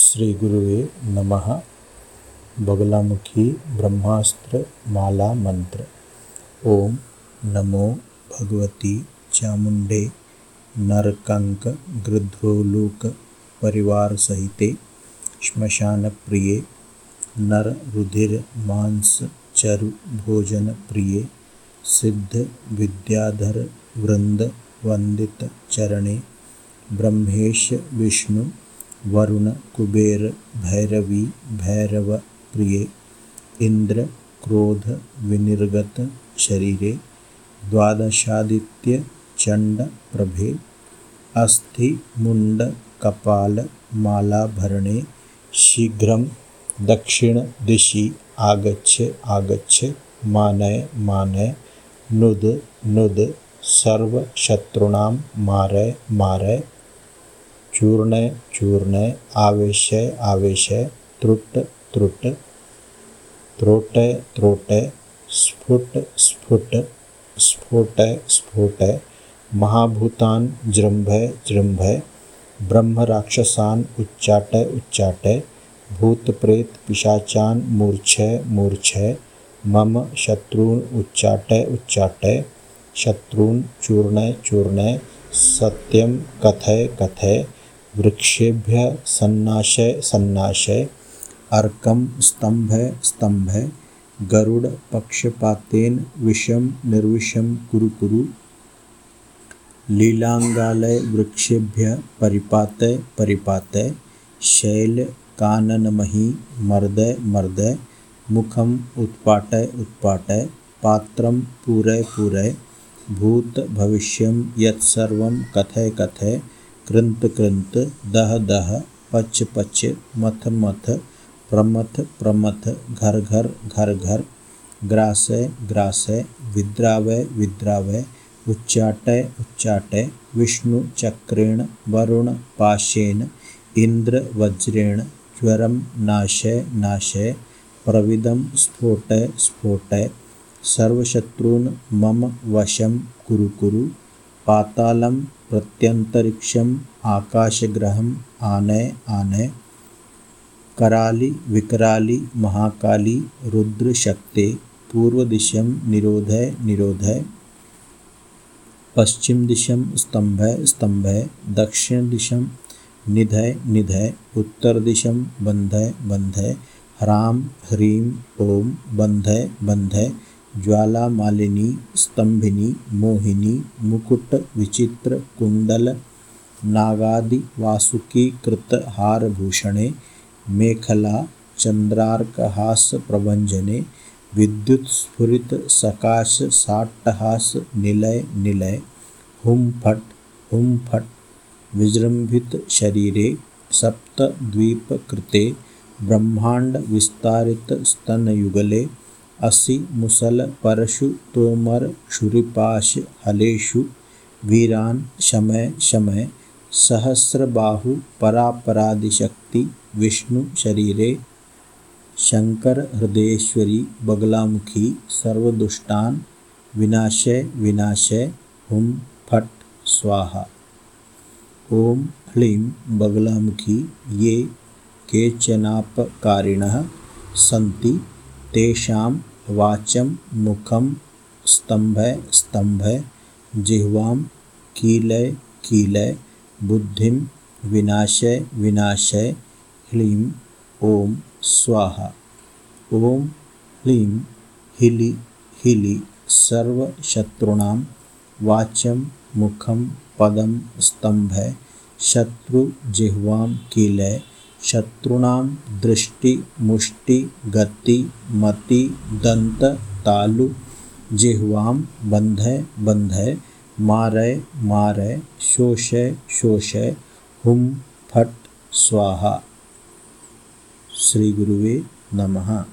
श्रीगुरुवे नमः। बगुलामुखि ब्रह्मास्त्रमालामन्त्र ॐ नमो भगवती चामुण्डे नरकङ्कगृध्रोलोकपरिवारसहिते श्मशानप्रिये नररुधिरमांसचरुभोजनप्रिये सिद्धविद्याधरवृन्दवन्दितचरणे ब्रह्मेश विष्णु, वरुण, कुबेर, भैरवी, भैरव प्रिय, इंद्र, क्रोध, विनिर्गत शरीरे, द्वादशादित्य चंड प्रभे, अस्थि मुंड कपाल मालाभरणे शीघ्रं, दक्षिण, दिशि, आगच्छ आगच्छ, मानय मानय, नुद नुद, सर्वशत्रूणां, मारय मारय चूर्ण चूर्ण आवेश आवेशय, त्रुट त्रुट, त्रोट त्रोट, स्फुट स्फुट, स्फोट स्फोट, महाभूतान जृंभ जृंभय ब्रह्म राक्षसान उच्चाट उच्चाट भूत प्रेत पिशाचान मूर्छ मूर्छय मम शत्रून उच्चाट उच्चाट, शत्रून चूर्ण चूर्ण सत्यम कथय कथय वृक्षेभ्य सन्नाशय सन्नाशय अर्कम स्तंभ स्तंभ गरुड़ पक्षपातेन विषम निर्विषम कुरु कुरु, लीलांगालय वृक्षेभ्य परिपातय परिपातय शैल काननमही मर्दय मर्दय मुखम उत्पाटय उत्पाटय पात्रम पूरय पूरय भूत भविष्यम यत्सर्वं कथय कथय कृंत कृंत दह दह, पच पच, मथ मथ, प्रमथ प्रमथ, घर घर घर घर ग्रासय ग्रासय विद्रावय विद्रावय उच्चाटय उच्चाटय, विष्णु चक्रेण वरुण पाशेन, इंद्र वज्रेण ज्वरम नाशय नाशय प्रविदम स्फोटय स्फोटय, सर्वशत्रून् मम वशं कुरु कुरु पातालं प्रत्यंतरिक्षम आकाशग्रहम, आनय आनय। कराली, विकराली, महाकाली रुद्र शक्ति पूर्व दिशम निरोधय निरोधय। पश्चिम दिशम स्तंभय स्तंभय दक्षिण दिशम निधय निधय। उत्तर दिशम बंधय बंधय ह्राम ह्रीम ओम बंधय बंधय ज्वाला मालिनी स्तंभिनी, मोहिनी, मुकुट, विचित्र, कुंडल, नागादि वासुकी कृत हारभूषणे, मेखला, चंद्रार्कहास प्रभंजने, विद्युत स्फुरित सकाश, साट्टहास, निलय निलय हुम फट हुम फट विजृंभित शरीरे सप्त द्वीप असि मुसल परशु तोमर क्षुरिपाश हलेषु वीरान शमय शमय सहस्रबाहु परापरादिशक्ति विष्णु शरीरे शंकर हृदयेश्वरी बगलामुखी सर्वदुष्टान विनाशय विनाशय हुम फट स्वाहा। ओम ह्लीं बगलामुखी ये केचनापकारिणः सन्ति तेषां वाचं मुखं स्तंभय स्तंभय जिह्वां कीलय कीलय बुद्धिं विनाशय विनाशय ह्लीं ॐ स्वाहा। ॐ ह्लीं हिलि हिलि सर्वशत्रूणां वाचं मुखं पदं स्तंभय शत्रुजिह्वां कीलय शत्रुणां दृष्टि, मुष्टि, गति, मति, दंत, तालु, जिह्वाम बंधय बंधय मारय मारय शोषय शोषय हुम, फट, स्वाहा। श्री गुरुवे नमः।